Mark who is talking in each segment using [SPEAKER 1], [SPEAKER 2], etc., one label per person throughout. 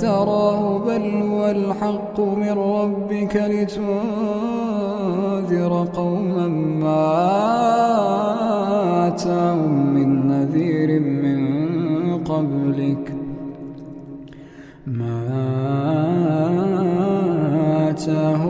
[SPEAKER 1] افتراه بل هو الحق من ربك لتنذر قوما ما آتاهم من نذير من قبلك. ما آتاهم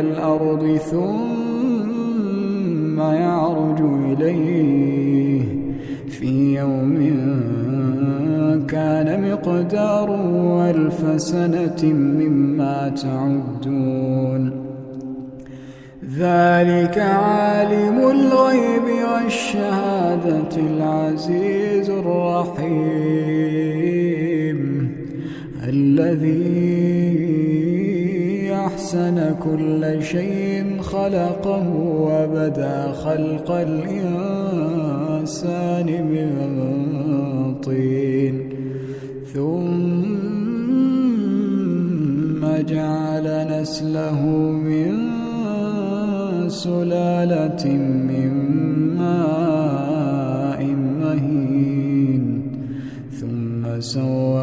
[SPEAKER 1] الأرض ثم يعرج إليه. في يوم كان مقداره ألف سنة مما تعدون. ذلك عالم الغيب والشهادة العزيز الرحيم. الذي أحسن كل شيء خلقه وبدا خلق الإنسان من طين. ثم جعل نسله من سلالة من ماء مهين. ثم سواه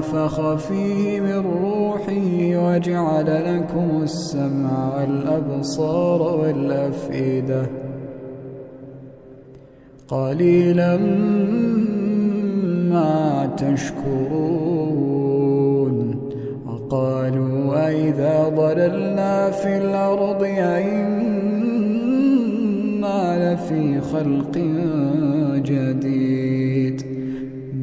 [SPEAKER 1] ونفخ فيه من روحه وجعل لكم السمع والأبصار والأفئدة قليلا ما تشكرون وقالوا أئذا ضللنا في الأرض أئنا لفي خلق جديد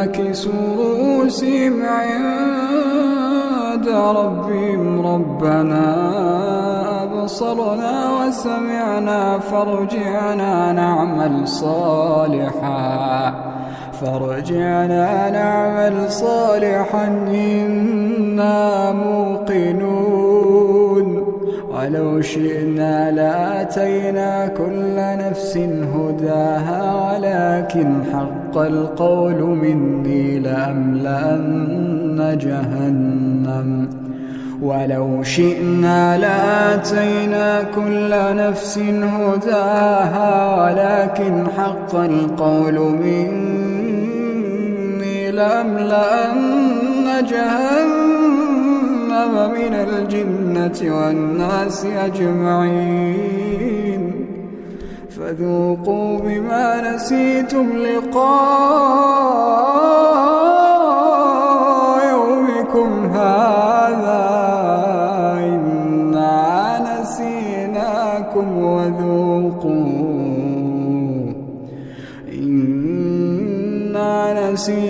[SPEAKER 1] ناكسوا رؤوسهم عند ربهم. ربنا أبصرنا وسمعنا فارجعنا نعمل صالحا. فارجعنا نعمل صالحا إنا موقنون. ولو شئنا لآتينا كل نفس هداها ولكن حق القول مني لأملأن جهنم. ولو شئنا لآتينا كل نفس هداها ولكن حق القول مني لأملأن جهنم. خاب من الجنة والناس أجمعين. فذوقوا بما نسيتم لقاء يومكم هذا. إنا نسيناكم وذوقوا. إنا نسيناكم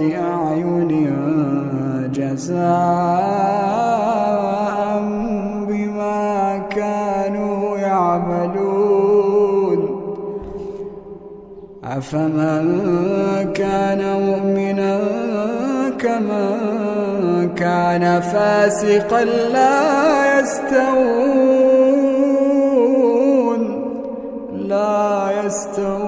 [SPEAKER 1] أعين جزاء بما كانوا يعملون. أفمن كان مؤمنا كمن كان فاسقا لا يستوون. لا يستوون.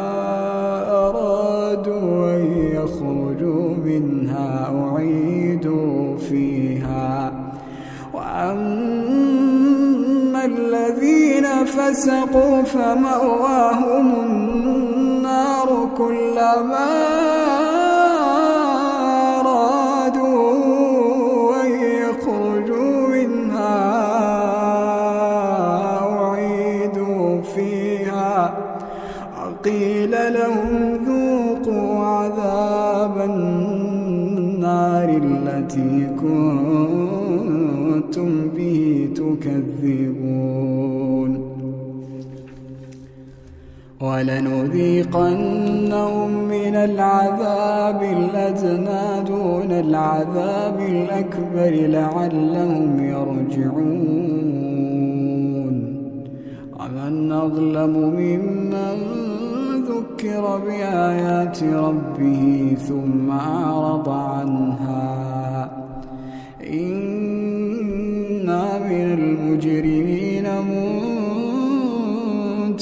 [SPEAKER 1] فسقوا فمأواهم النار كلما أرادوا أن يخرجوا منها أعيدوا فيها. قيل لهم ذوقوا عذاب النار التي كنتم به تكذبون. ولنذيقنهم من العذاب الأدنى دون العذاب الأكبر لعلهم يرجعون. ومن أظلم ممن ذكر بآيات ربه ثم أعرض عنها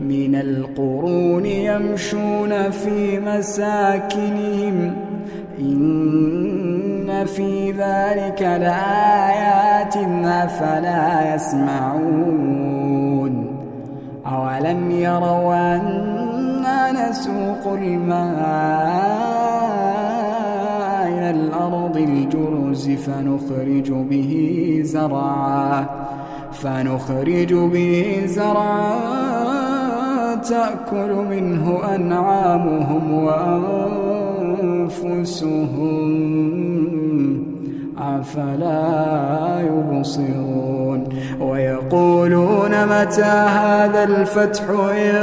[SPEAKER 1] من القرون يمشون في مساكنهم. إن في ذلك لآيات أفلا يسمعون. أولم يروا أنا نسوق الماء إلى الأرض الجرز فنخرج به زرعا. فنخرج به زرعا تأكل منه أنعامهم وأنفسهم. أفلا يبصرون. ويقولون متى هذا الفتح إن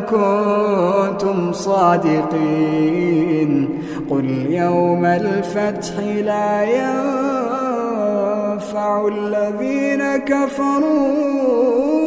[SPEAKER 1] كنتم صادقين. قل يوم الفتح لا ينفع الذين كفروا